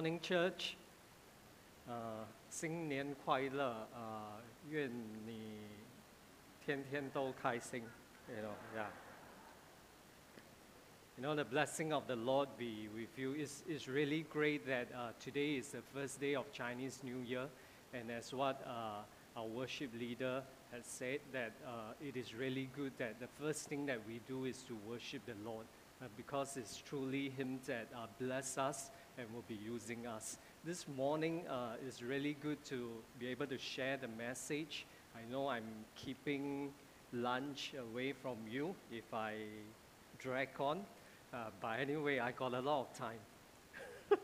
morning, church. 呃，新年快乐！呃，愿你天天都开心。You know, yeah. You know, the blessing of the Lord be with you. It's, it's really great that uh, today is the first day of Chinese New Year. And as what uh, our worship leader has said, that uh, it is really good that the first thing that we do is to worship the Lord. Uh, because it's truly Him that uh, bless us and will be using us. This morning uh, is really good to be able to share the message. I know I'm keeping lunch away from you if I drag on, uh, but anyway, I got a lot of time.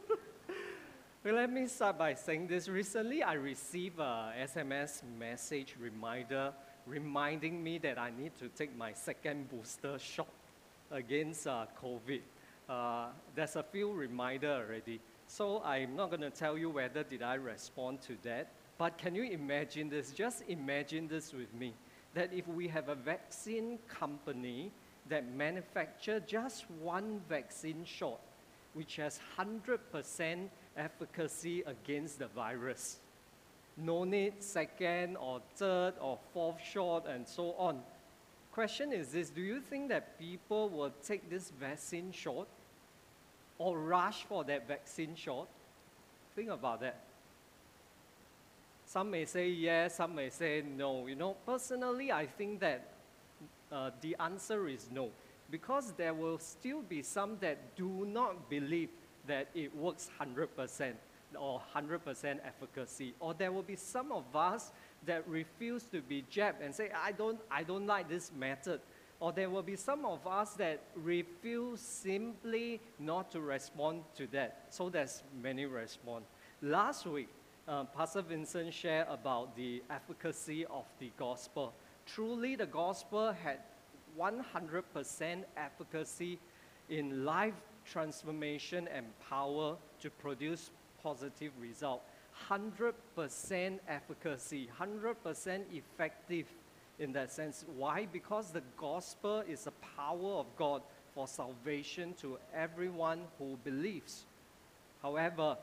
well, let me start by saying this. Recently, I received a SMS message reminder reminding me that I need to take my second booster shot against uh, COVID. Uh, there's a few reminder already. So I'm not going to tell you whether did I respond to that. But can you imagine this? Just imagine this with me. That if we have a vaccine company that manufacture just one vaccine shot, which has 100% efficacy against the virus. No need second or third or fourth shot and so on question is this do you think that people will take this vaccine shot or rush for that vaccine shot? Think about that. Some may say yes, some may say no. You know, personally, I think that uh, the answer is no, because there will still be some that do not believe that it works 100% or 100% efficacy, or there will be some of us that refuse to be jabbed and say, I don't, I don't like this method. Or there will be some of us that refuse simply not to respond to that. So there's many respond. Last week, uh, Pastor Vincent shared about the efficacy of the gospel. Truly, the gospel had 100% efficacy in life transformation and power to produce positive result. 100% efficacy, 100% effective in that sense. Why? Because the gospel is the power of God for salvation to everyone who believes. However,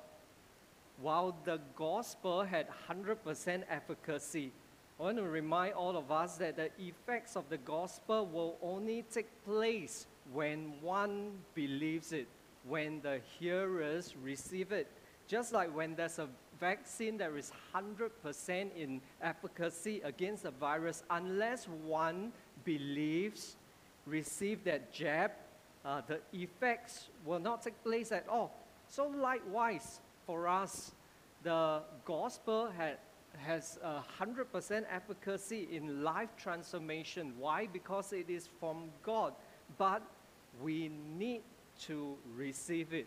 while the gospel had 100% efficacy, I want to remind all of us that the effects of the gospel will only take place when one believes it, when the hearers receive it. Just like when there's a vaccine that is 100% in efficacy against the virus, unless one believes, receive that jab, uh, the effects will not take place at all. So likewise, for us, the gospel had, has a 100% efficacy in life transformation. Why? Because it is from God. But we need to receive it.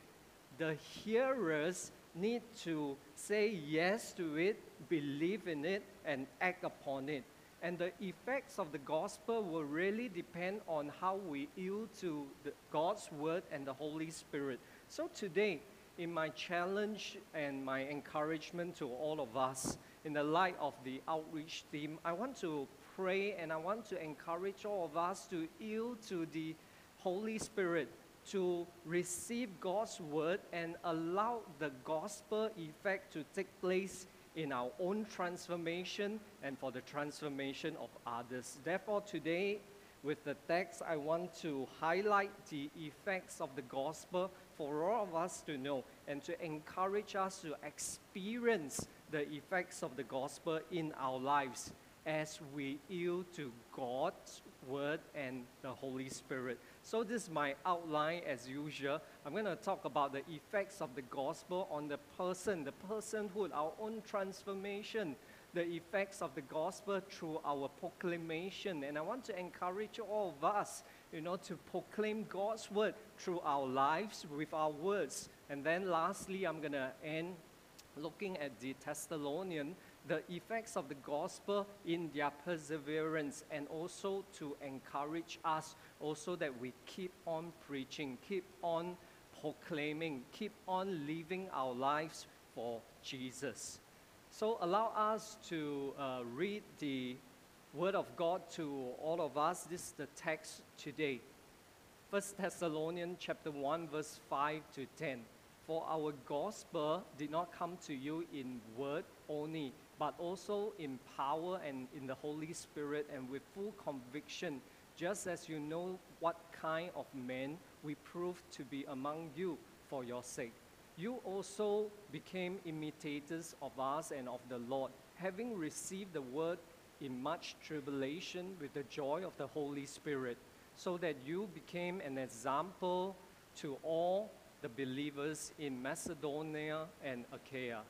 The hearers need to say yes to it, believe in it, and act upon it. And the effects of the gospel will really depend on how we yield to God's word and the Holy Spirit. So today, in my challenge and my encouragement to all of us, in the light of the outreach theme, I want to pray and I want to encourage all of us to yield to the Holy Spirit to receive God's word and allow the gospel effect to take place in our own transformation and for the transformation of others. Therefore, today, with the text, I want to highlight the effects of the gospel for all of us to know and to encourage us to experience the effects of the gospel in our lives as we yield to God's word and the Holy Spirit. So this is my outline as usual. I'm going to talk about the effects of the gospel on the person, the personhood, our own transformation, the effects of the gospel through our proclamation. And I want to encourage all of us, you know, to proclaim God's word through our lives with our words. And then lastly, I'm going to end looking at the Thessalonian the effects of the gospel in their perseverance and also to encourage us also that we keep on preaching, keep on proclaiming, keep on living our lives for Jesus. So allow us to uh, read the word of God to all of us. This is the text today. 1 Thessalonians chapter 1 verse 5 to 10. For our gospel did not come to you in word only, but also in power and in the Holy Spirit and with full conviction, just as you know what kind of men we proved to be among you for your sake. You also became imitators of us and of the Lord, having received the word in much tribulation with the joy of the Holy Spirit, so that you became an example to all the believers in Macedonia and Achaia.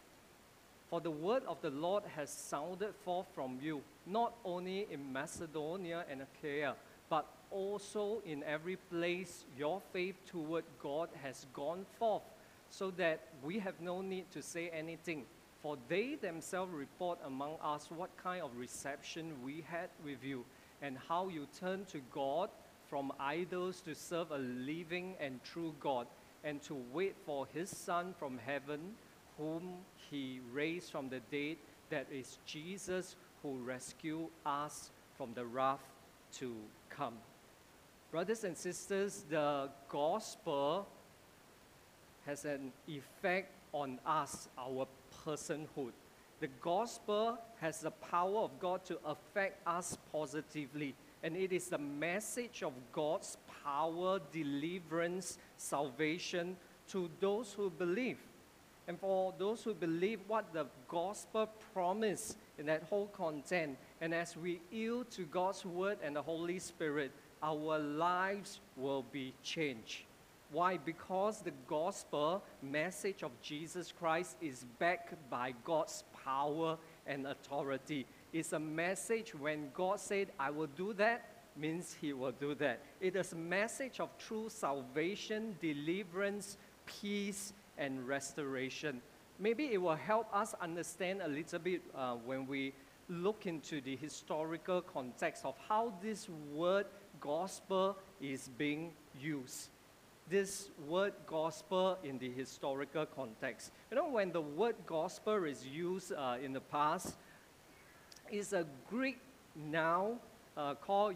For the word of the Lord has sounded forth from you, not only in Macedonia and Achaia, but also in every place your faith toward God has gone forth, so that we have no need to say anything. For they themselves report among us what kind of reception we had with you, and how you turned to God from idols to serve a living and true God, and to wait for his Son from heaven, whom he raised from the dead, that is Jesus, who rescued us from the wrath to come. Brothers and sisters, the gospel has an effect on us, our personhood. The gospel has the power of God to affect us positively. And it is the message of God's power, deliverance, salvation to those who believe. And for those who believe what the gospel promised in that whole content, and as we yield to God's word and the Holy Spirit, our lives will be changed. Why? Because the gospel message of Jesus Christ is backed by God's power and authority. It's a message when God said, I will do that, means He will do that. It is a message of true salvation, deliverance, peace, and restoration. Maybe it will help us understand a little bit uh, when we look into the historical context of how this word gospel is being used this word gospel in the historical context. You know, when the word gospel is used uh, in the past, it's a Greek noun uh, called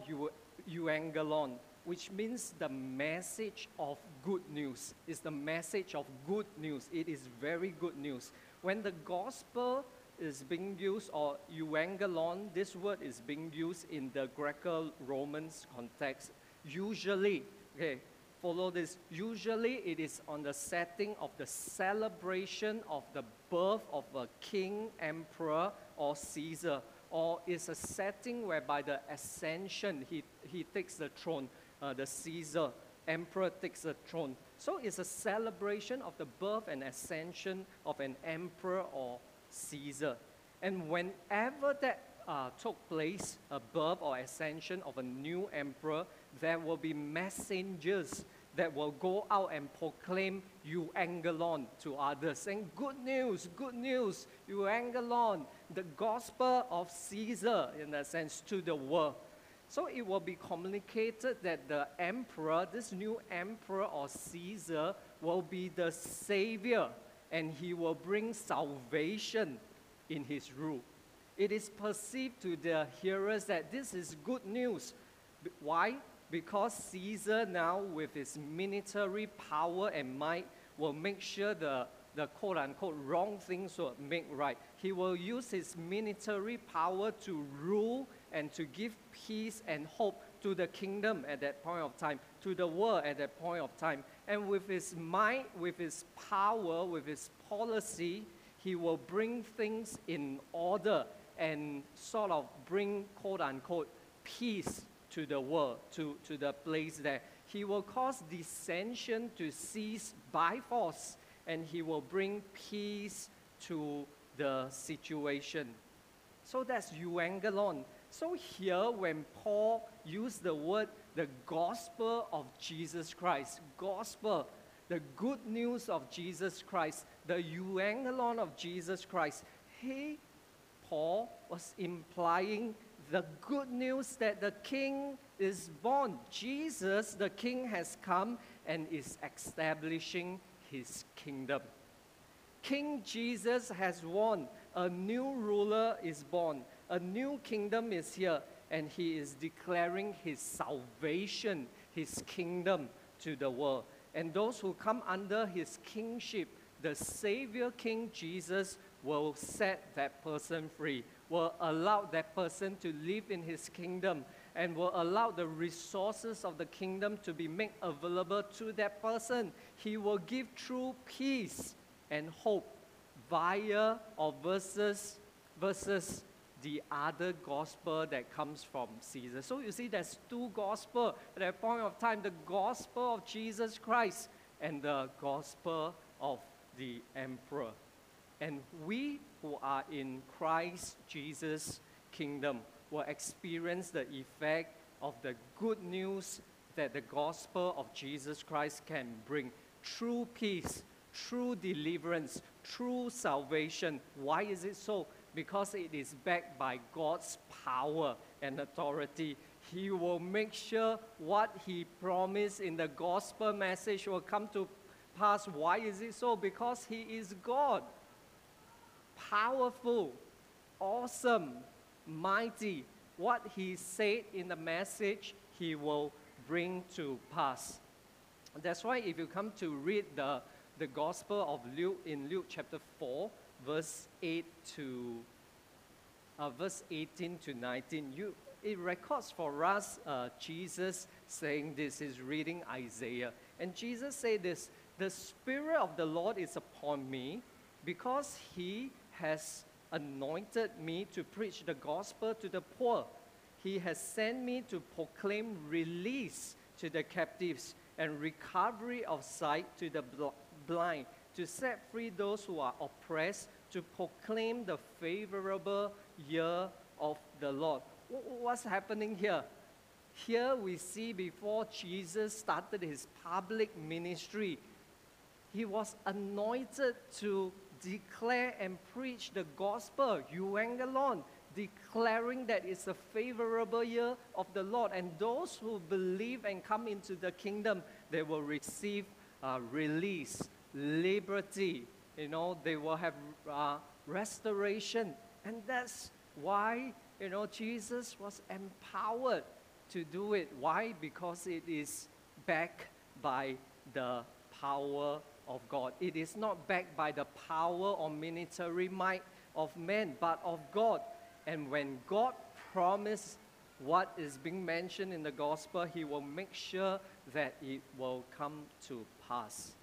euangelon, which means the message of good news. It's the message of good news. It is very good news. When the gospel is being used, or euangelon, this word is being used in the Greco-Roman context. Usually, okay, follow this. Usually, it is on the setting of the celebration of the birth of a king, emperor, or Caesar, or it's a setting whereby the ascension, he, he takes the throne, uh, the Caesar, emperor takes the throne. So it's a celebration of the birth and ascension of an emperor or Caesar. And whenever that uh, took place, a birth or ascension of a new emperor, there will be messengers that will go out and proclaim euangelon to others, And Good news, good news, euangelon the gospel of Caesar, in a sense, to the world. So it will be communicated that the emperor, this new emperor or Caesar, will be the savior and he will bring salvation in his rule. It is perceived to the hearers that this is good news. Why? Because Caesar now, with his military power and might, will make sure the, the quote unquote wrong things will make right. He will use his military power to rule and to give peace and hope to the kingdom at that point of time, to the world at that point of time. And with his might, with his power, with his policy, he will bring things in order and sort of bring, quote unquote, peace to the world, to, to the place there. He will cause dissension to cease by force, and he will bring peace to the situation. So that's euangelon. So here, when Paul used the word the gospel of Jesus Christ, gospel, the good news of Jesus Christ, the euangelon of Jesus Christ, he, Paul, was implying the good news that the king is born. Jesus, the king, has come and is establishing his kingdom. King Jesus has won. A new ruler is born. A new kingdom is here, and he is declaring his salvation, his kingdom to the world. And those who come under his kingship, the Savior King Jesus will set that person free, will allow that person to live in his kingdom, and will allow the resources of the kingdom to be made available to that person. He will give true peace and hope via or versus versus the other gospel that comes from Caesar. So you see, there's two gospel at that point of time: the gospel of Jesus Christ and the gospel of the emperor. And we who are in Christ Jesus' kingdom will experience the effect of the good news that the gospel of Jesus Christ can bring. True peace, true deliverance, true salvation. Why is it so? Because it is backed by God's power and authority. He will make sure what He promised in the gospel message will come to pass. Why is it so? Because He is God. Powerful, awesome, mighty. What He said in the message, He will bring to pass. That's why if you come to read the, the Gospel of Luke in Luke chapter 4, verse 8 to uh, verse 18 to 19, you, it records for us uh, Jesus saying this, is reading Isaiah. And Jesus said this, the Spirit of the Lord is upon me because he has anointed me to preach the gospel to the poor. He has sent me to proclaim release to the captives and recovery of sight to the bl- blind, to set free those who are oppressed, to proclaim the favorable year of the Lord. What's happening here? Here we see before Jesus started his public ministry, he was anointed to declare and preach the gospel, euangelon, declaring that it's a favorable year of the Lord. And those who believe and come into the kingdom, they will receive uh, release, liberty. You know, they will have uh, restoration. And that's why, you know, Jesus was empowered to do it. Why? Because it is backed by the power of God. It is not backed by the power or military might of men, but of God. And when God promised what is being mentioned in the gospel, He will make sure that it will come to pass.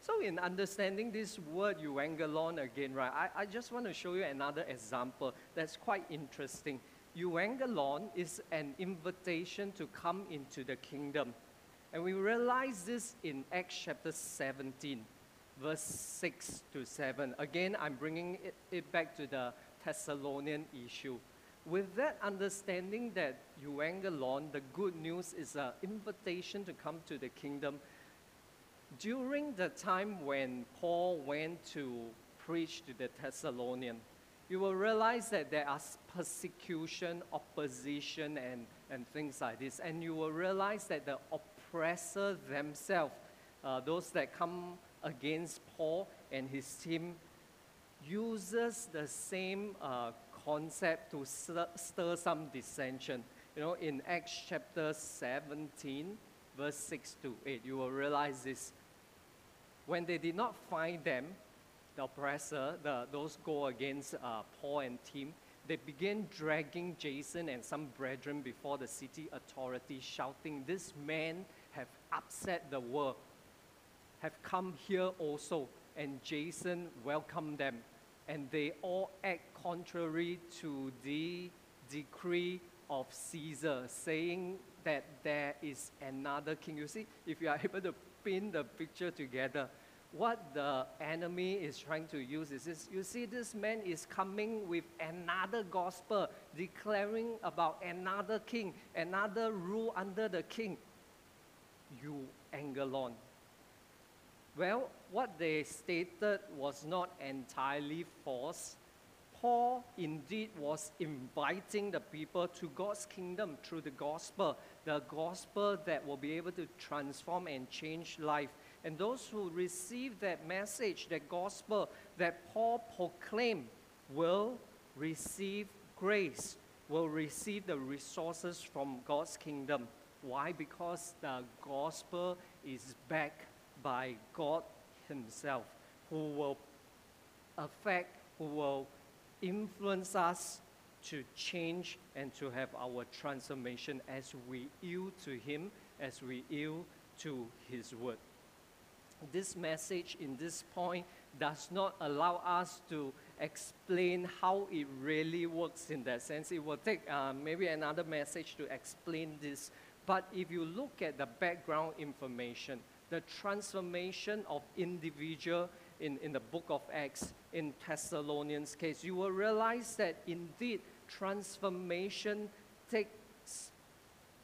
So, in understanding this word euangelon again, right, I, I just want to show you another example that's quite interesting. Euangelon is an invitation to come into the kingdom. And we realize this in Acts chapter 17, verse 6 to 7. Again, I'm bringing it, it back to the Thessalonian issue. With that understanding that euangelon, the good news, is an invitation to come to the kingdom, during the time when Paul went to preach to the Thessalonian, you will realize that there are persecution, opposition, and, and things like this. And you will realize that the oppressor themselves, uh, those that come against Paul and his team, uses the same uh, concept to stir, some dissension. You know, in Acts chapter 17, verse 6 to 8, you will realize this. When they did not find them, the oppressor, the, those go against uh, Paul and Tim, they began dragging Jason and some brethren before the city authorities, shouting, This man upset the world, have come here also. And Jason welcomed them and they all act contrary to the decree of Caesar, saying that there is another king. You see, if you are able to pin the picture together, what the enemy is trying to use is this you see, this man is coming with another gospel, declaring about another king, another rule under the king. You angelon. Well, what they stated was not entirely false. Paul indeed was inviting the people to God's kingdom through the gospel, the gospel that will be able to transform and change life. And those who receive that message, that gospel that Paul proclaimed, will receive grace, will receive the resources from God's kingdom. Why? Because the gospel is backed by God Himself, who will affect, who will influence us to change and to have our transformation as we yield to Him, as we yield to His Word. This message in this point does not allow us to explain how it really works in that sense. It will take uh, maybe another message to explain this. But if you look at the background information, the transformation of individual in, in the book of Acts, in Thessalonians case, you will realize that indeed transformation takes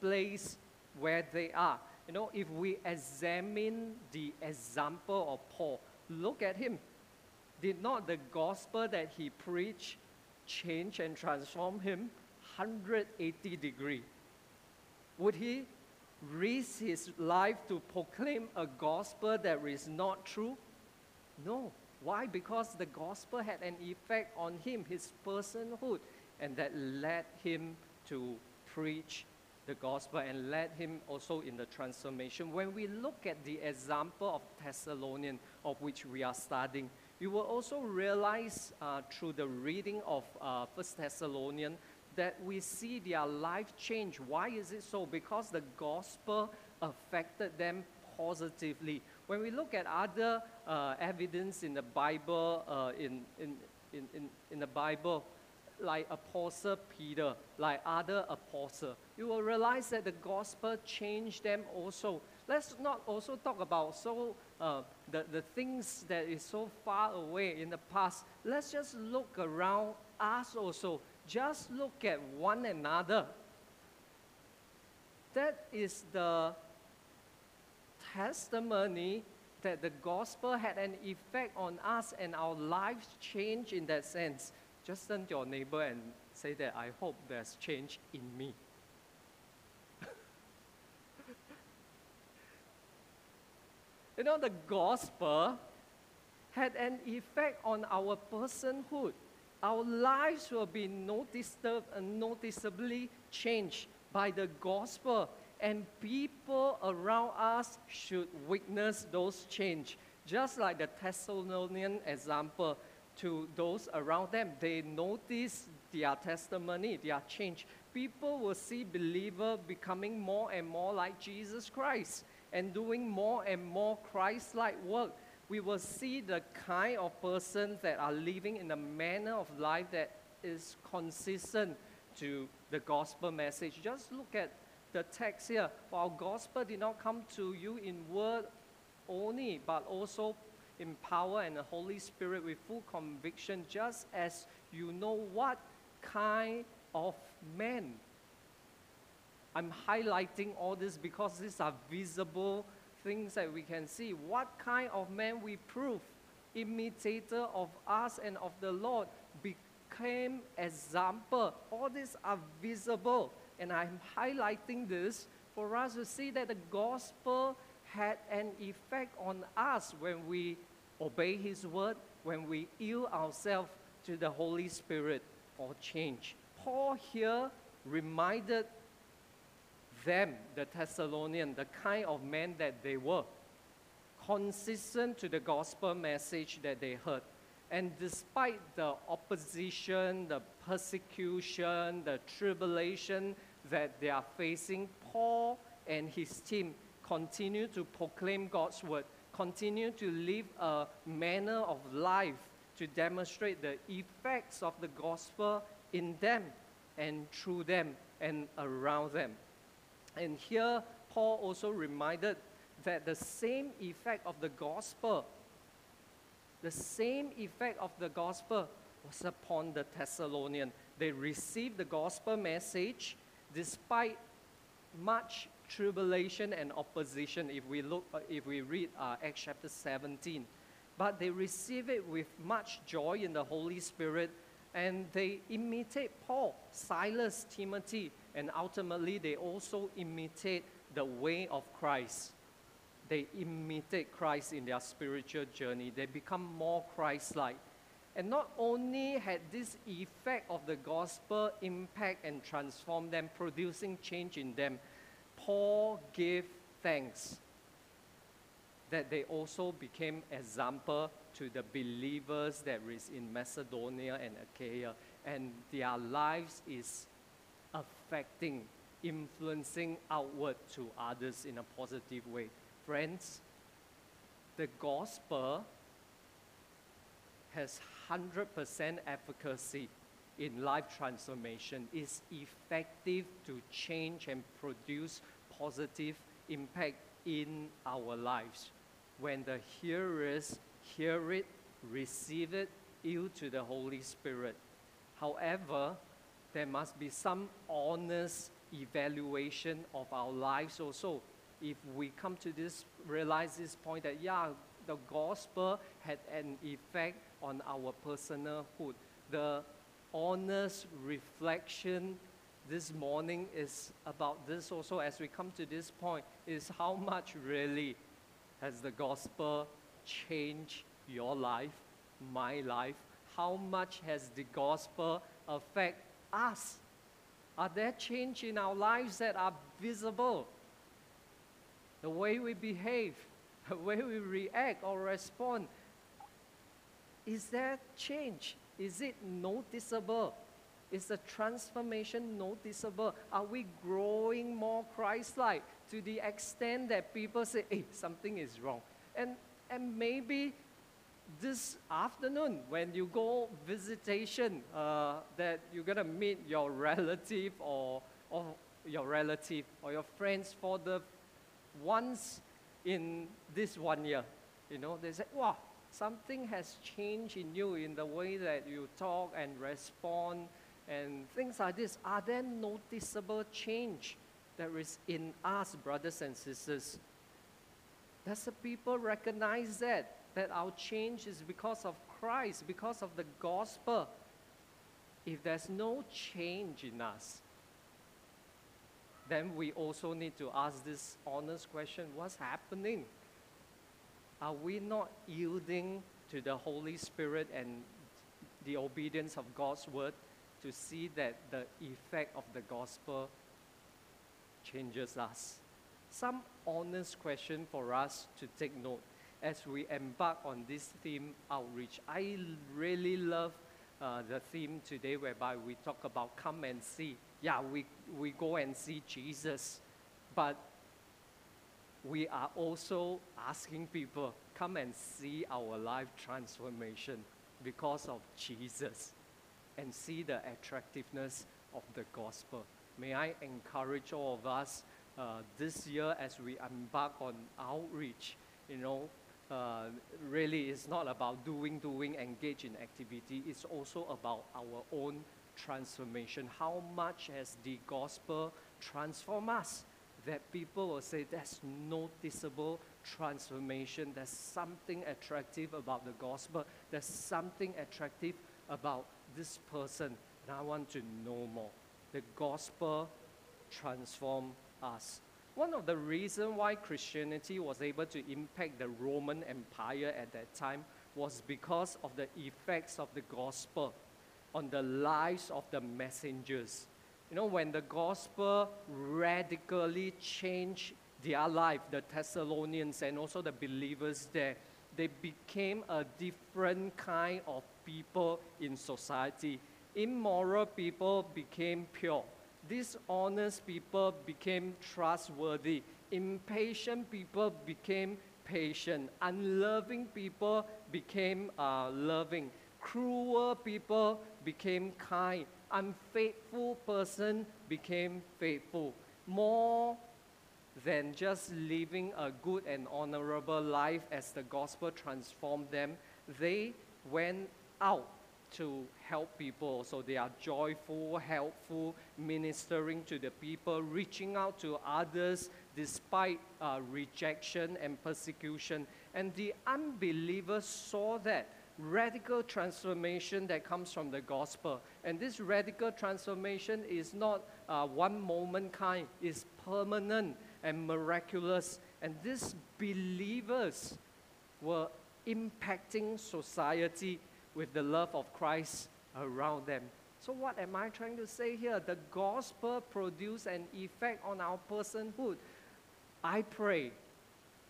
place where they are. You know, if we examine the example of Paul, look at him. Did not the gospel that he preached change and transform him 180 degree? Would he risk his life to proclaim a gospel that is not true? No. Why? Because the gospel had an effect on him, his personhood, and that led him to preach the gospel and led him also in the transformation. When we look at the example of Thessalonian, of which we are studying, you will also realize uh, through the reading of uh, First Thessalonian that we see their life change. Why is it so? Because the gospel affected them positively. When we look at other uh, evidence in the Bible, uh, in, in, in, in, in the Bible, like Apostle Peter, like other apostles, you will realize that the gospel changed them also. Let's not also talk about so uh, the, the things that is so far away in the past. Let's just look around us also. Just look at one another. That is the testimony that the gospel had an effect on us and our lives changed in that sense. Just turn to your neighbor and say that I hope there's change in me. you know, the gospel had an effect on our personhood. Our lives will be noticeably changed by the gospel, and people around us should witness those change. Just like the Thessalonian example, to those around them. They notice their testimony, their change. People will see believer becoming more and more like Jesus Christ and doing more and more Christ-like work. We will see the kind of persons that are living in a manner of life that is consistent to the gospel message. Just look at the text here. For our gospel did not come to you in word only, but also in power and the Holy Spirit with full conviction, just as you know what kind of man. I'm highlighting all this because these are visible things that we can see. What kind of man we prove, imitator of us and of the Lord, became example. All these are visible. And I'm highlighting this for us to see that the gospel had an effect on us when we obey His word, when we yield ourselves to the Holy Spirit for change. Paul here reminded them, the Thessalonians, the kind of men that they were, consistent to the gospel message that they heard. And despite the opposition, the persecution, the tribulation that they are facing, Paul and his team continue to proclaim God's word, continue to live a manner of life to demonstrate the effects of the gospel in them and through them and around them. And here, Paul also reminded that the same effect of the gospel, the same effect of the gospel was upon the Thessalonian. They received the gospel message despite much tribulation and opposition if we look uh, if we read uh, acts chapter 17 but they receive it with much joy in the holy spirit and they imitate paul silas timothy and ultimately they also imitate the way of christ. They imitate christ in their spiritual journey. They become more christ-like. And not only had this effect of the gospel impact and transform them producing change in them Paul gave thanks that they also became example to the believers that is in Macedonia and Achaia, and their lives is affecting, influencing outward to others in a positive way. Friends, the gospel has 100% efficacy in life transformation, is effective to change and produce positive impact in our lives. When the hearers hear it, receive it, yield to the Holy Spirit. However, there must be some honest evaluation of our lives also. If we come to this, realize this point that, yeah, the gospel had an effect on our personalhood. The honest reflection this morning is about this also as we come to this point is how much really has the gospel changed your life, my life? How much has the gospel affect us? Are there change in our lives that are visible? The way we behave, the way we react or respond, is there change? Is it noticeable? Is the transformation noticeable? Are we growing more Christ like to the extent that people say, hey, something is wrong? And, and maybe this afternoon when you go visitation, uh, that you're going to meet your relative or, or your relative or your friends for the once in this one year. You know, they say, wow, something has changed in you in the way that you talk and respond and things like this. Are there noticeable change that is in us, brothers and sisters? Does the people recognize that? That our change is because of Christ, because of the gospel. If there's no change in us, then we also need to ask this honest question what's happening? Are we not yielding to the Holy Spirit and the obedience of God's word to see that the effect of the gospel changes us? Some honest question for us to take note as we embark on this theme outreach. I really love uh, the theme today whereby we talk about come and see. Yeah, we, we go and see Jesus, but we are also asking people, come and see our life transformation because of Jesus and see the attractiveness of the gospel. May I encourage all of us uh, this year as we embark on outreach, you know, uh, really it's not about doing, doing, engage in activity. It's also about our own transformation. How much has the gospel transformed us? that people will say there's noticeable transformation. There's something attractive about the gospel. There's something attractive about this person. And I want to know more. The gospel transformed us. One of the reasons why Christianity was able to impact the Roman Empire at that time was because of the effects of the gospel on the lives of the messengers you know, when the gospel radically changed their life, the Thessalonians and also the believers there, they became a different kind of people in society. Immoral people became pure. Dishonest people became trustworthy. Impatient people became patient. Unloving people became uh, loving. Cruel people became kind unfaithful person became faithful. More than just living a good and honorable life as the gospel transformed them, they went out to help people. So they are joyful, helpful, ministering to the people, reaching out to others despite uh, rejection and persecution. And the unbelievers saw that radical transformation that comes from the gospel. And this radical transformation is not uh, one moment kind, it's permanent and miraculous. And these believers were impacting society with the love of Christ around them. So, what am I trying to say here? The gospel produces an effect on our personhood. I pray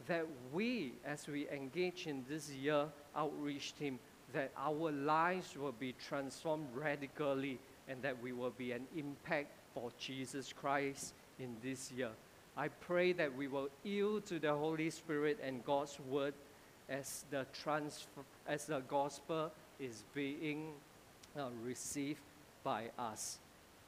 that we, as we engage in this year outreach team, that our lives will be transformed radically and that we will be an impact for Jesus Christ in this year. I pray that we will yield to the Holy Spirit and God's word as the transfer, as the gospel is being uh, received by us.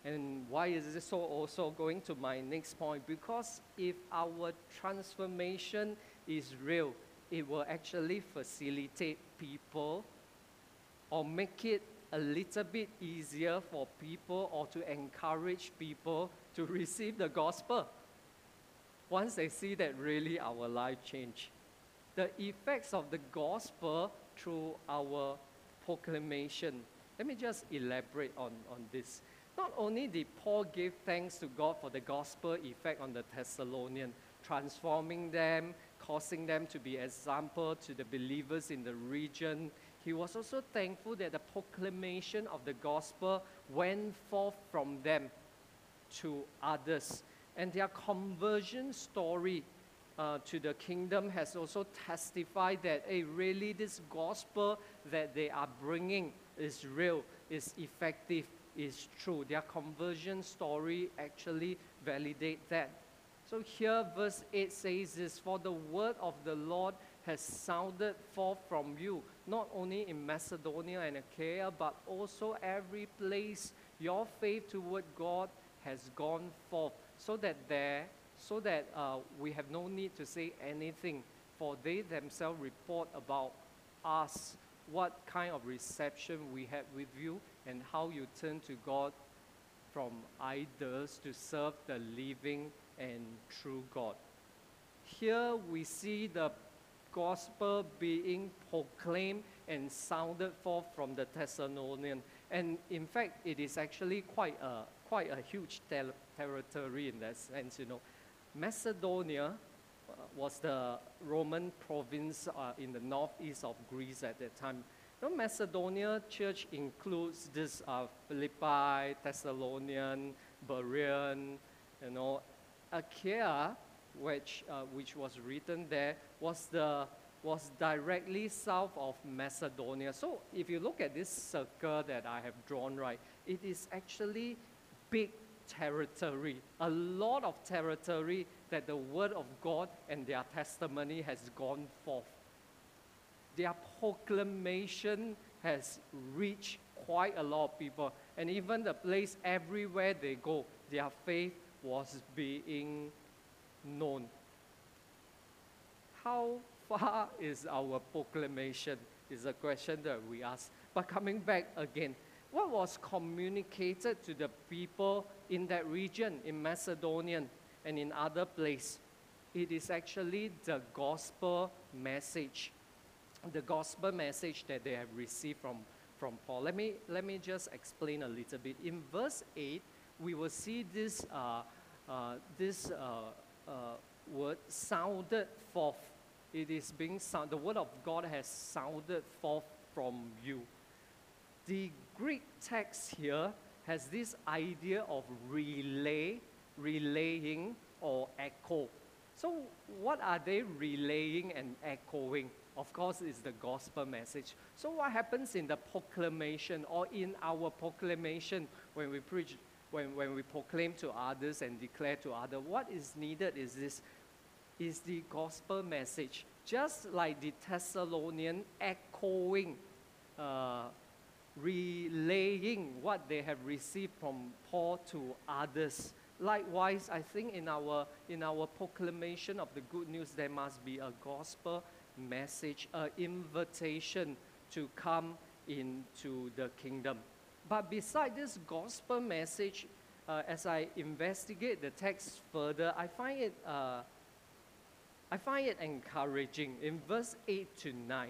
And why is this so also going to my next point? Because if our transformation is real, it will actually facilitate people or make it a little bit easier for people or to encourage people to receive the gospel once they see that really our life change. The effects of the gospel through our proclamation. Let me just elaborate on, on this. Not only did Paul give thanks to God for the gospel effect on the Thessalonian, transforming them, causing them to be example to the believers in the region, he was also thankful that the proclamation of the gospel went forth from them to others. And their conversion story uh, to the kingdom has also testified that, hey, really, this gospel that they are bringing is real, is effective, is true. Their conversion story actually validate that. So here, verse 8 says this For the word of the Lord has sounded forth from you, not only in Macedonia and Achaia, but also every place your faith toward God has gone forth, so that there, so that uh, we have no need to say anything, for they themselves report about us what kind of reception we had with you and how you turn to God from idols to serve the living and true God. Here we see the gospel being proclaimed and sounded forth from the Thessalonian. And in fact, it is actually quite a, quite a huge ter- territory in that sense, you know. Macedonia uh, was the Roman province uh, in the northeast of Greece at that time. The Macedonia church includes this uh, Philippi, Thessalonian, Berean, you know, Achaia, which, uh, which was written there, was, the, was directly south of Macedonia. So if you look at this circle that I have drawn, right, it is actually big territory, a lot of territory that the word of God and their testimony has gone forth. Their proclamation has reached quite a lot of people, and even the place everywhere they go, their faith was being known. How far is our proclamation? Is a question that we ask. But coming back again, what was communicated to the people in that region, in Macedonian and in other places? It is actually the gospel message, the gospel message that they have received from, from Paul. Let me, let me just explain a little bit. In verse 8, we will see this, uh, uh, this uh, uh, word sounded forth. It is being sound. The word of God has sounded forth from you. The Greek text here has this idea of relay, relaying, or echo. So, what are they relaying and echoing? Of course, it's the gospel message. So, what happens in the proclamation or in our proclamation when we preach when, when we proclaim to others and declare to others, what is needed is this, is the gospel message. Just like the Thessalonian echoing, uh, relaying what they have received from Paul to others. Likewise, I think in our, in our proclamation of the good news, there must be a gospel message, an invitation to come into the kingdom. But beside this gospel message, uh, as I investigate the text further, I find it, uh, I find it encouraging. In verse 8 to 9,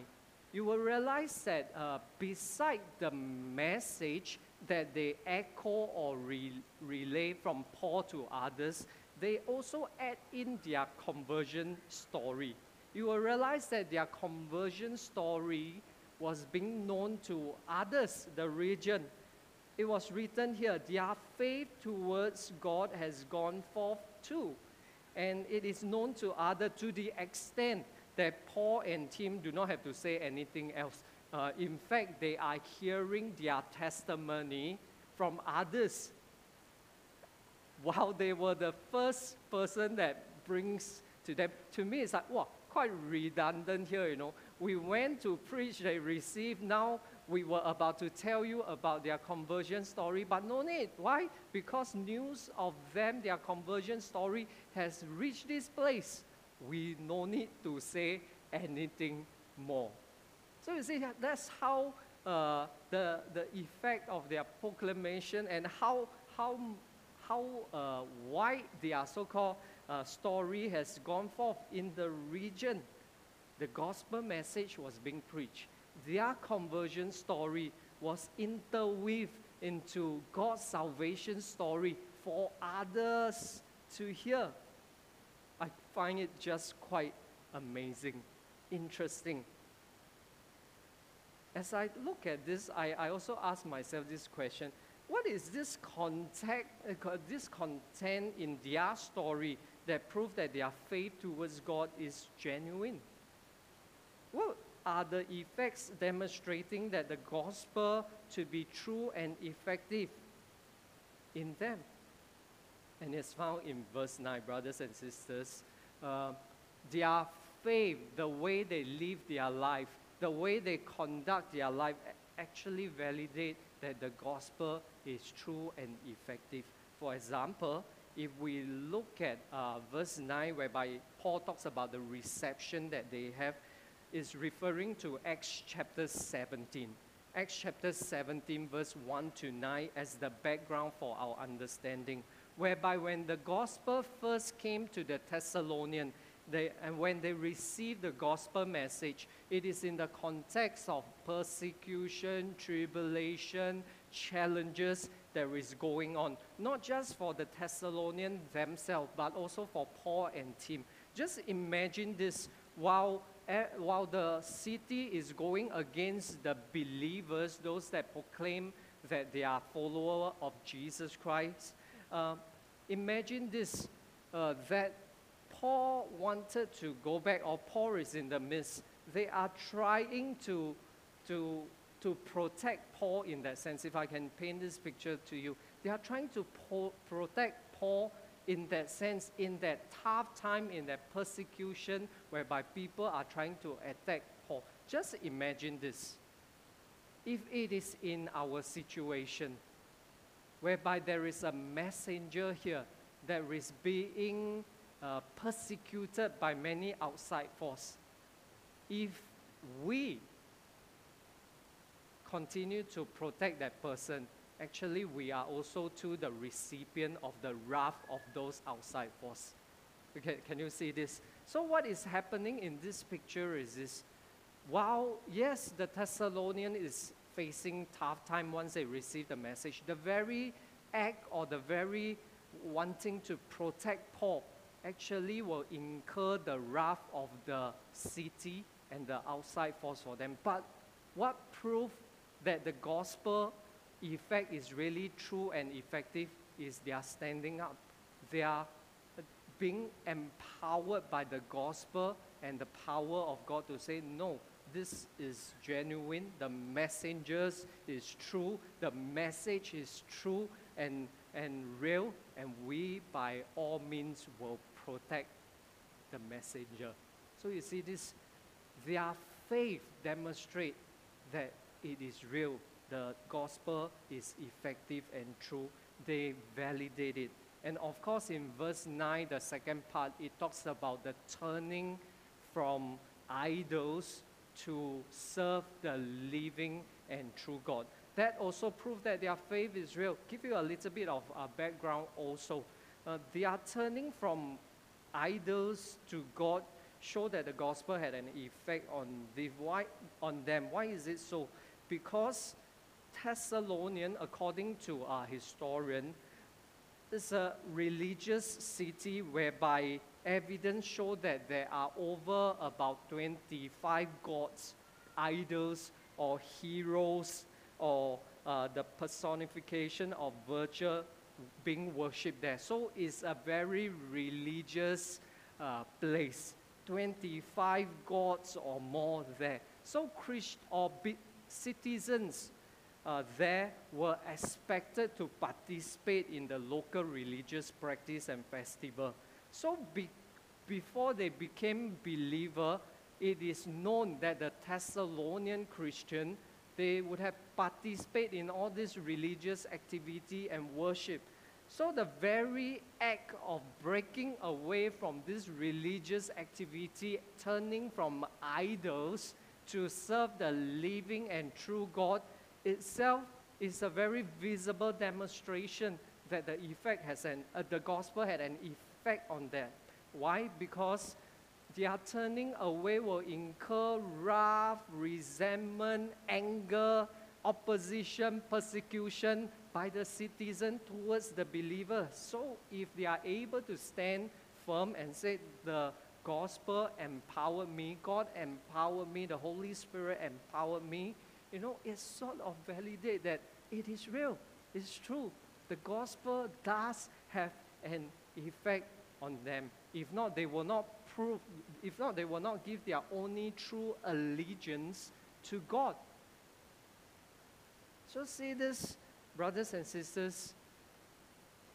you will realize that uh, beside the message that they echo or re- relay from Paul to others, they also add in their conversion story. You will realize that their conversion story was being known to others, the region, it was written here, their faith towards God has gone forth too. and it is known to others to the extent that Paul and Tim do not have to say anything else. Uh, in fact, they are hearing their testimony from others while they were the first person that brings to them. To me, it's like, wow, quite redundant here, you know. We went to preach, they received, now we were about to tell you about their conversion story, but no need. Why? Because news of them, their conversion story, has reached this place. We no need to say anything more. So you see, that's how uh, the, the effect of their proclamation and how, how, how uh, wide their so-called uh, story has gone forth in the region. The gospel message was being preached their conversion story was interweaved into God's salvation story for others to hear. Find it just quite amazing, interesting. As I look at this, I, I also ask myself this question what is this contact, uh, this content in their story that prove that their faith towards God is genuine? What are the effects demonstrating that the gospel to be true and effective in them. And it's found in verse 9, brothers and sisters. Uh, their faith, the way they live their life, the way they conduct their life, actually validate that the gospel is true and effective. For example, if we look at uh, verse 9, whereby Paul talks about the reception that they have, is referring to Acts chapter 17. Acts chapter 17, verse 1 to 9, as the background for our understanding. Whereby, when the gospel first came to the Thessalonian, they, and when they received the gospel message, it is in the context of persecution, tribulation, challenges that is going on, not just for the Thessalonian themselves, but also for Paul and Tim. Just imagine this while eh, while the city is going against the believers, those that proclaim that they are followers of Jesus Christ, uh, imagine this uh, that Paul wanted to go back, or Paul is in the midst. They are trying to, to, to protect Paul in that sense. If I can paint this picture to you, they are trying to po- protect Paul in that sense, in that tough time, in that persecution, whereby people are trying to attack Paul. Just imagine this. If it is in our situation, whereby there is a messenger here that is being uh, persecuted by many outside force, if we continue to protect that person, actually we are also to the recipient of the wrath of those outside force. Okay, can you see this? So what is happening in this picture is this. While, yes, the Thessalonian is facing tough time once they receive the message, the very act or the very wanting to protect Paul actually will incur the wrath of the city and the outside force for them. But what proof that the gospel effect is really true and effective is they are standing up. They are being empowered by the gospel and the power of God to say, no, this is genuine. The messengers is true. The message is true and, and real. And we, by all means, will protect the messenger. So you see this, their faith demonstrate that it is real the gospel is effective and true, they validate it. And of course, in verse 9, the second part, it talks about the turning from idols to serve the living and true God. That also proves that their faith is real. Give you a little bit of uh, background also. Uh, they are turning from idols to God, show that the gospel had an effect on, the, why, on them. Why is it so? Because Thessalonian, according to a historian, is a religious city whereby evidence show that there are over about 25 gods, idols, or heroes, or uh, the personification of virtue being worshipped there. So it's a very religious uh, place. 25 gods or more there. So Christ or citizens uh, there were expected to participate in the local religious practice and festival. So be- before they became believer, it is known that the Thessalonian Christian they would have participated in all this religious activity and worship. So the very act of breaking away from this religious activity, turning from idols to serve the living and true God itself is a very visible demonstration that the effect has an uh, the gospel had an effect on them. Why? Because their turning away will incur wrath, resentment, anger, opposition, persecution by the citizen towards the believer. So if they are able to stand firm and say the gospel empowered me, God empowered me, the Holy Spirit empowered me, you know, it sort of validate that it is real, it's true. The gospel does have an effect on them. If not, they will not prove, if not, they will not give their only true allegiance to God. So see this, brothers and sisters,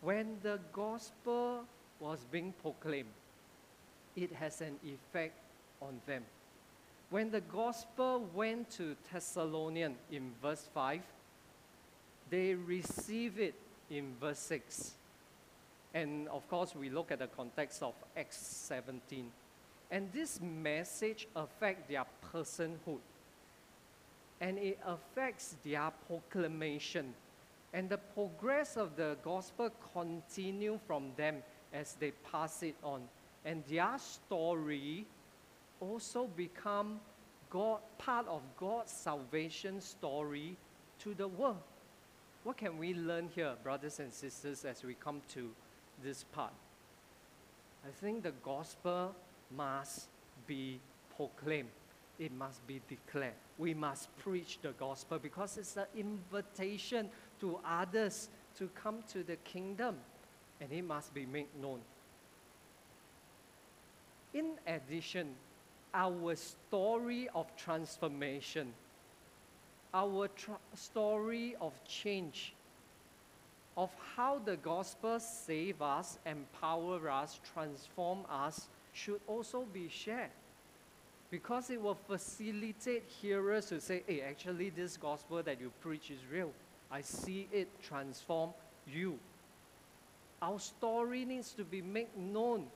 when the gospel was being proclaimed, it has an effect on them. When the gospel went to Thessalonian in verse 5, they receive it in verse 6. And of course, we look at the context of Acts 17. And this message affects their personhood. And it affects their proclamation. And the progress of the gospel continue from them as they pass it on. And their story also become God, part of God's salvation story to the world. What can we learn here, brothers and sisters, as we come to this part? I think the gospel must be proclaimed. It must be declared. We must preach the gospel because it's an invitation to others to come to the kingdom and it must be made known. In addition, our story of transformation, our tra- story of change, of how the gospel save us, empower us, transform us, should also be shared. Because it will facilitate hearers to say, hey, actually, this gospel that you preach is real. I see it transform you. Our story needs to be made known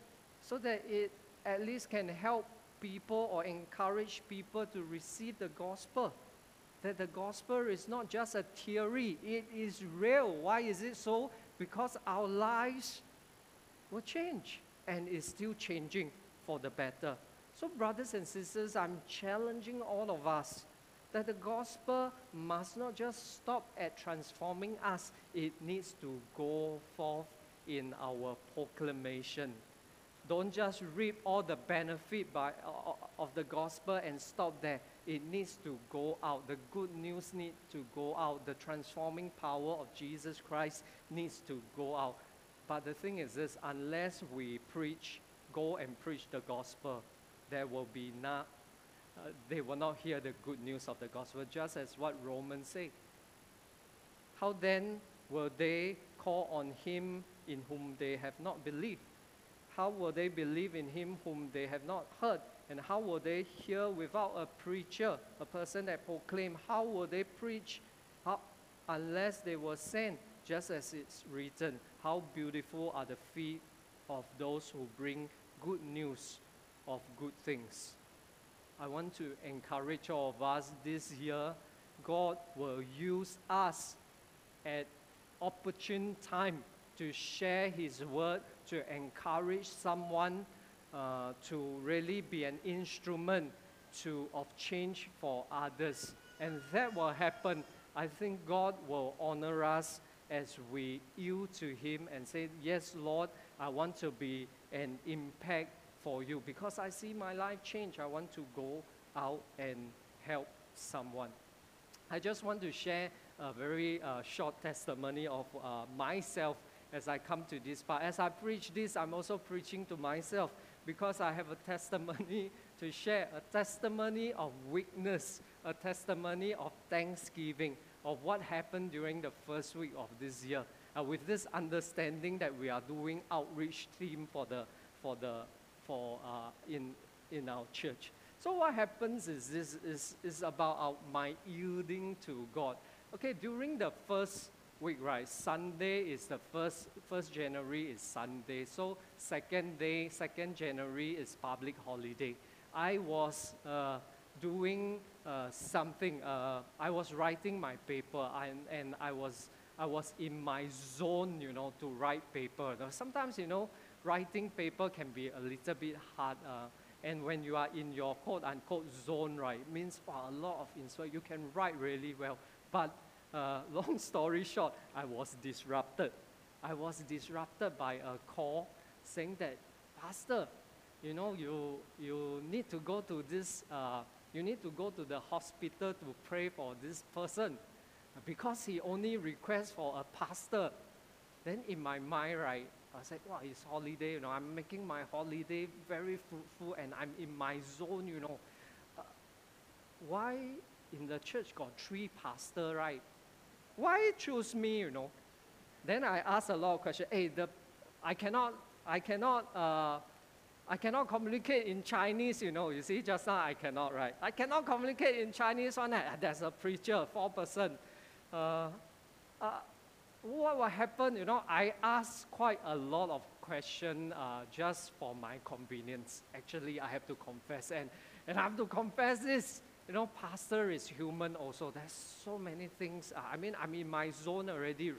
so that it at least can help people or encourage people to receive the gospel. That the gospel is not just a theory, it is real. Why is it so? Because our lives will change and is still changing for the better. So, brothers and sisters, I'm challenging all of us that the gospel must not just stop at transforming us, it needs to go forth in our proclamation. Don't just reap all the benefit by, of the gospel and stop there. It needs to go out. The good news needs to go out. The transforming power of Jesus Christ needs to go out. But the thing is this unless we preach, go and preach the gospel, there will be not, uh, they will not hear the good news of the gospel, just as what Romans say. How then will they call on him in whom they have not believed? How will they believe in him whom they have not heard? And how will they hear without a preacher, a person that proclaim? How will they preach how, unless they were sent? Just as it's written, how beautiful are the feet of those who bring good news of good things. I want to encourage all of us this year. God will use us at opportune time to share His word, to encourage someone uh, to really be an instrument to, of change for others. And that will happen. I think God will honor us as we yield to Him and say, Yes, Lord, I want to be an impact for you because I see my life change. I want to go out and help someone. I just want to share a very uh, short testimony of uh, myself as I come to this part. As I preach this, I'm also preaching to myself because I have a testimony to share a testimony of weakness, a testimony of thanksgiving of what happened during the first week of this year. Uh, with this understanding that we are doing outreach team for the for the for uh, in in our church. So what happens is this is, is about our, my yielding to God. Okay, during the first week, right? Sunday is the first first January is Sunday. So second day, second January is public holiday. I was uh, doing uh, something. Uh, I was writing my paper, and, and I was I was in my zone, you know, to write paper. Now, sometimes, you know, writing paper can be a little bit hard. Uh, and when you are in your quote unquote zone, right, means wow, a lot of insight. You can write really well. But uh, long story short, I was disrupted. I was disrupted by a call saying that, Pastor, you know, you, you need to go to this, uh, you need to go to the hospital to pray for this person because he only requests for a pastor. Then in my mind, right, I said, wow, it's holiday, you know, I'm making my holiday very fruitful and I'm in my zone, you know. Uh, why in the church got three pastor, right? Why choose me, you know? Then I asked a lot of questions. Hey, the, I cannot, I cannot, uh, I cannot communicate in Chinese, you know. You see, just now I cannot, right? I cannot communicate in Chinese one. There's a preacher, four person. Uh, uh, what will happen? You know, I ask quite a lot of questions uh, just for my convenience. Actually, I have to confess, and, and I have to confess this. You know, pastor is human also. There's so many things. Uh, I mean, I'm in my zone already.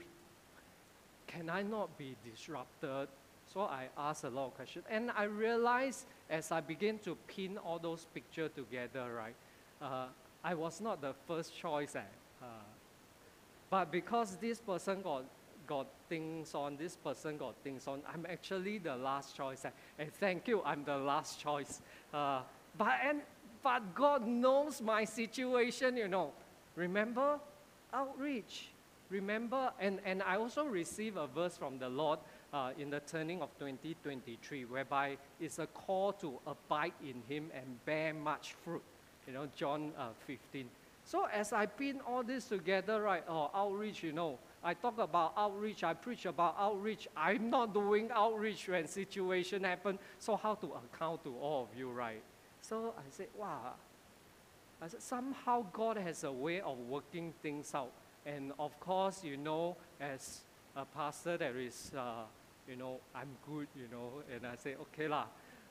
Can I not be disrupted? So I asked a lot of questions. And I realized as I begin to pin all those pictures together, right, uh, I was not the first choice. Eh? Uh, but because this person got, got things on, this person got things on, I'm actually the last choice. Eh? And thank you, I'm the last choice. Uh, but, and, but God knows my situation, you know. Remember? Outreach. Remember? And, and I also received a verse from the Lord uh, in the turning of 2023, whereby it's a call to abide in Him and bear much fruit. You know, John uh, 15. So as I pin all this together, right, oh, outreach, you know, I talk about outreach, I preach about outreach. I'm not doing outreach when situation happen. So how to account to all of you, right? So I said, wow. I said, somehow God has a way of working things out. And of course, you know, as a pastor, there is, uh, you know, I'm good, you know, and I say, okay lah,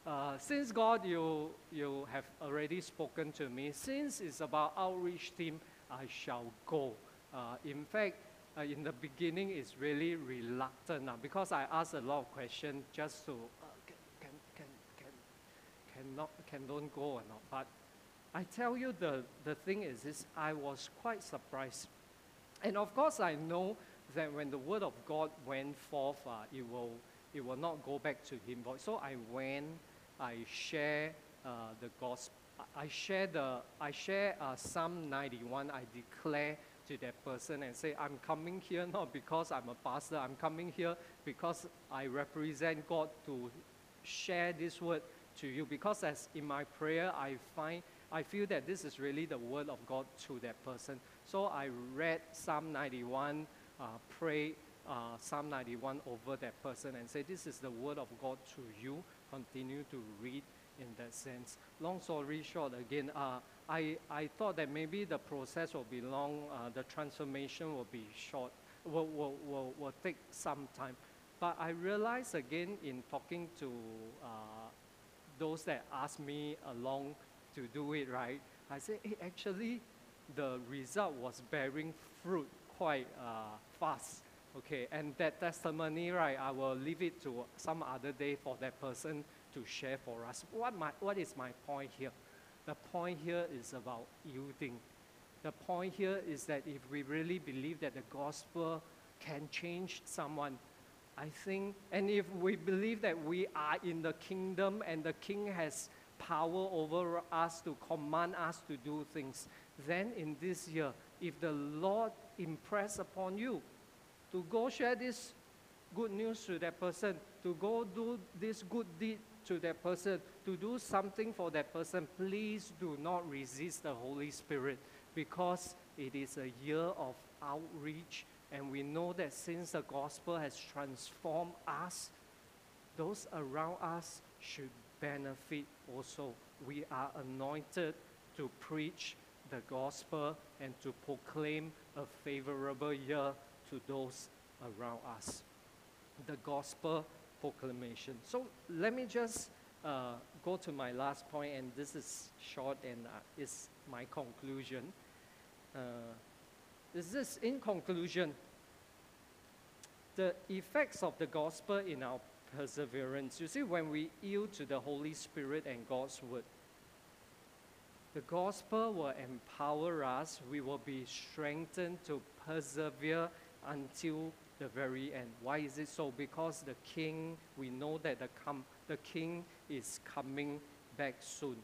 uh, since God, you, you have already spoken to me, since it's about outreach team, I shall go. Uh, in fact, uh, in the beginning, it's really reluctant now because I asked a lot of questions just to uh, can, can, can, cannot, can don't go or not. But I tell you, the, the thing is, is I was quite surprised. And of course, I know that when the word of God went forth, uh, it, will, it will not go back to him. So I went I share uh, the gospel. I share the I share uh, Psalm 91. I declare to that person and say, I'm coming here not because I'm a pastor. I'm coming here because I represent God to share this word to you. Because as in my prayer, I find I feel that this is really the word of God to that person. So I read Psalm 91, uh, pray uh, Psalm 91 over that person and say, This is the word of God to you continue to read in that sense. Long story short, again, uh, I, I thought that maybe the process will be long, uh, the transformation will be short, will, will, will, will take some time. But I realized again in talking to uh, those that asked me along to do it, right? I said, hey, actually, the result was bearing fruit quite uh, fast. Okay, and that testimony, right, I will leave it to some other day for that person to share for us. What, my, what is my point here? The point here is about yielding. The point here is that if we really believe that the gospel can change someone, I think, and if we believe that we are in the kingdom and the king has power over us to command us to do things, then in this year, if the Lord impress upon you to go share this good news to that person, to go do this good deed to that person, to do something for that person, please do not resist the Holy Spirit because it is a year of outreach. And we know that since the gospel has transformed us, those around us should benefit also. We are anointed to preach the gospel and to proclaim a favorable year to those around us. The gospel proclamation. So let me just uh, go to my last point, and this is short and uh, is my conclusion. Uh, is this in conclusion? The effects of the gospel in our perseverance. You see, when we yield to the Holy Spirit and God's word, the gospel will empower us. We will be strengthened to persevere until the very end. Why is it so? Because the king, we know that the, com- the king is coming back soon.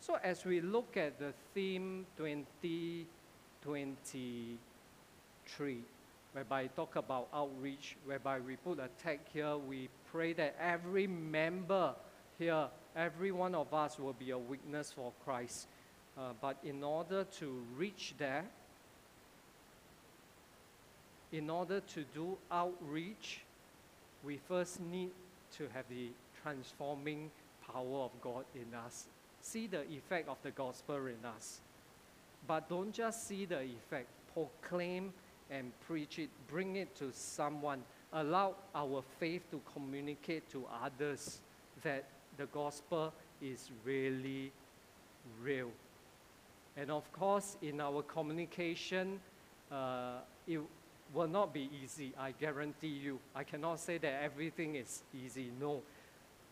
So as we look at the theme 2023, whereby talk about outreach, whereby we put a tag here, we pray that every member here, every one of us will be a witness for Christ. Uh, but in order to reach there, in order to do outreach, we first need to have the transforming power of God in us. See the effect of the gospel in us. But don't just see the effect, proclaim and preach it, bring it to someone. Allow our faith to communicate to others that the gospel is really real. And of course, in our communication, uh, it will not be easy, I guarantee you. I cannot say that everything is easy. No.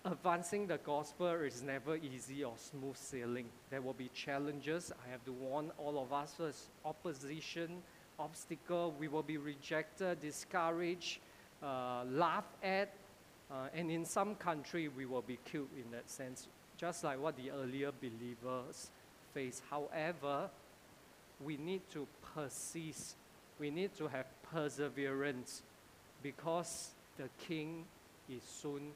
Advancing the gospel is never easy or smooth sailing. There will be challenges. I have to warn all of us first opposition, obstacle. We will be rejected, discouraged, uh, laughed at, uh, and in some country we will be killed in that sense, just like what the earlier believers faced. However, we need to persist. We need to have perseverance because the king is soon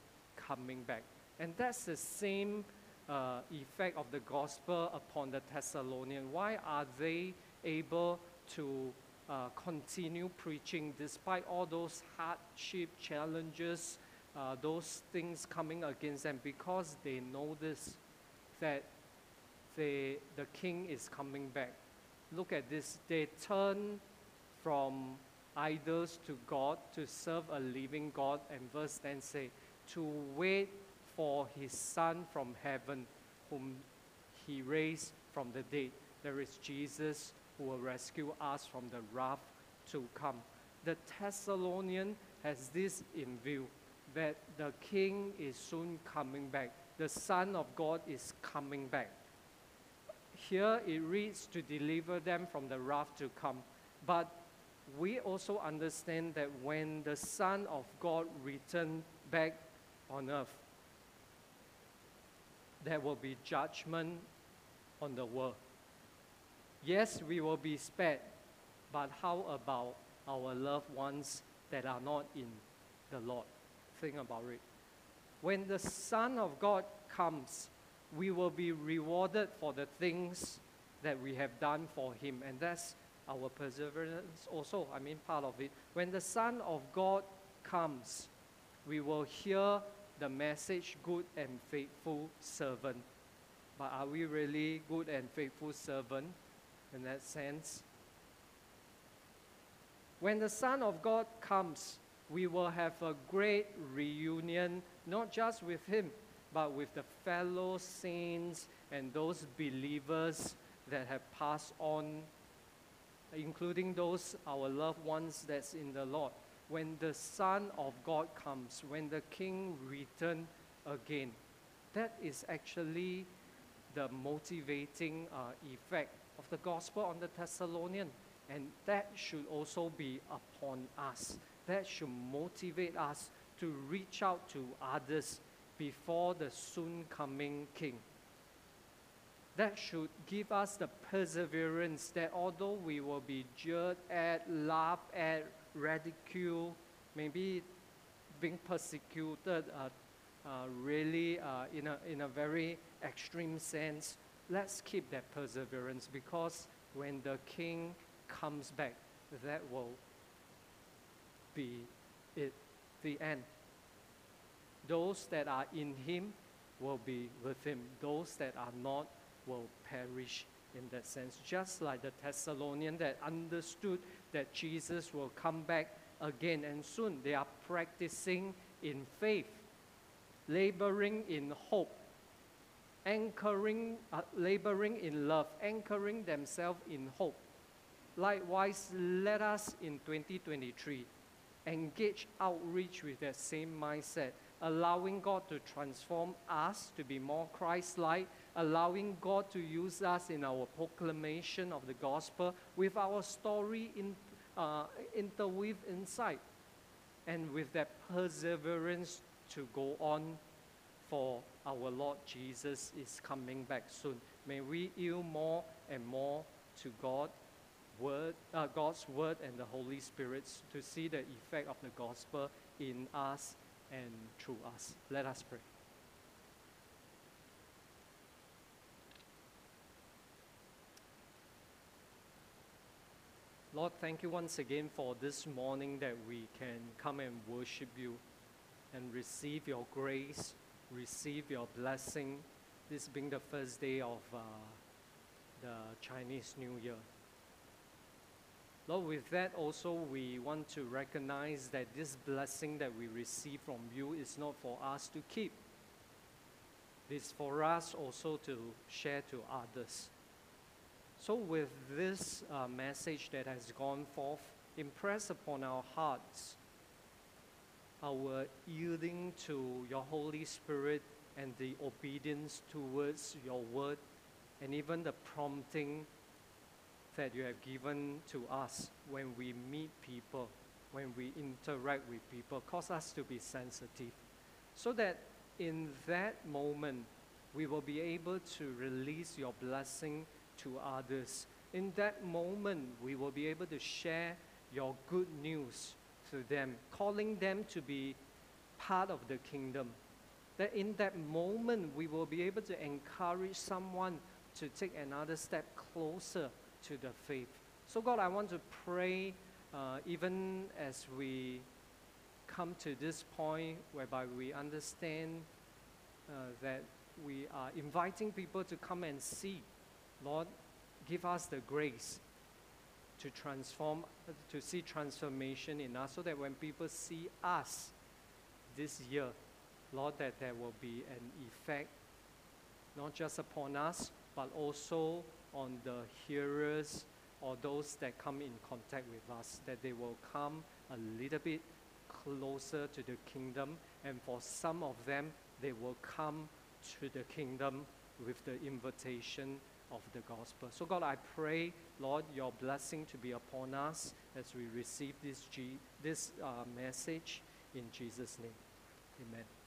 coming back. And that's the same uh, effect of the gospel upon the Thessalonians. Why are they able to uh, continue preaching despite all those hardship, challenges, uh, those things coming against them? Because they know this, that they, the king is coming back. Look at this. They turn from idols to God, to serve a living God, and verse 10 say, to wait for his Son from heaven, whom he raised from the dead. There is Jesus who will rescue us from the wrath to come. The Thessalonian has this in view that the king is soon coming back. The Son of God is coming back. Here it reads to deliver them from the wrath to come. But we also understand that when the Son of God returns back on earth, there will be judgment on the world. Yes, we will be spared, but how about our loved ones that are not in the Lord? Think about it. When the Son of God comes, we will be rewarded for the things that we have done for Him, and that's our perseverance also, I mean, part of it. When the Son of God comes, we will hear the message, good and faithful servant. But are we really good and faithful servant in that sense? When the Son of God comes, we will have a great reunion, not just with Him, but with the fellow saints and those believers that have passed on including those our loved ones that's in the Lord. When the Son of God comes, when the King returns again, that is actually the motivating uh, effect of the gospel on the Thessalonian. And that should also be upon us. That should motivate us to reach out to others before the soon coming King that should give us the perseverance that although we will be jeered at, laughed at, ridiculed, maybe being persecuted uh, uh, really uh, in, a, in a very extreme sense, let's keep that perseverance because when the king comes back, that will be it, the end. Those that are in him will be with him. Those that are not will perish in that sense. Just like the Thessalonian that understood that Jesus will come back again and soon, they are practicing in faith, laboring in hope, anchoring, uh, laboring in love, anchoring themselves in hope. Likewise, let us in 2023 engage outreach with that same mindset, allowing God to transform us to be more Christ like, allowing God to use us in our proclamation of the gospel with our story in, uh, interweave inside, and with that perseverance to go on for our Lord Jesus is coming back soon. May we yield more and more to God word, uh, God's word and the Holy Spirit to see the effect of the gospel in us and through us. Let us pray. Lord, thank you once again for this morning that we can come and worship you and receive your grace, receive your blessing, this being the first day of uh, the Chinese New Year. Lord, with that also we want to recognize that this blessing that we receive from you is not for us to keep. It's for us also to share to others. So, with this uh, message that has gone forth, impress upon our hearts our yielding to your Holy Spirit and the obedience towards your word, and even the prompting that you have given to us when we meet people, when we interact with people, cause us to be sensitive. So that in that moment, we will be able to release your blessing to others. In that moment, we will be able to share your good news to them, calling them to be part of the kingdom. That in that moment, we will be able to encourage someone to take another step closer to the faith. So, God, I want to pray, uh, even as we come to this point whereby we understand uh, that we are inviting people to come and see. Lord, give us the grace to transform, to see transformation in us so that when people see us this year, Lord, that there will be an effect not just upon us, but also on the hearers or those that come in contact with us, that they will come a little bit closer to the kingdom, and for some of them, they will come to the kingdom with the invitation of the gospel. So, God, I pray, Lord, your blessing to be upon us as we receive this, G- this uh, message in Jesus' name. Amen.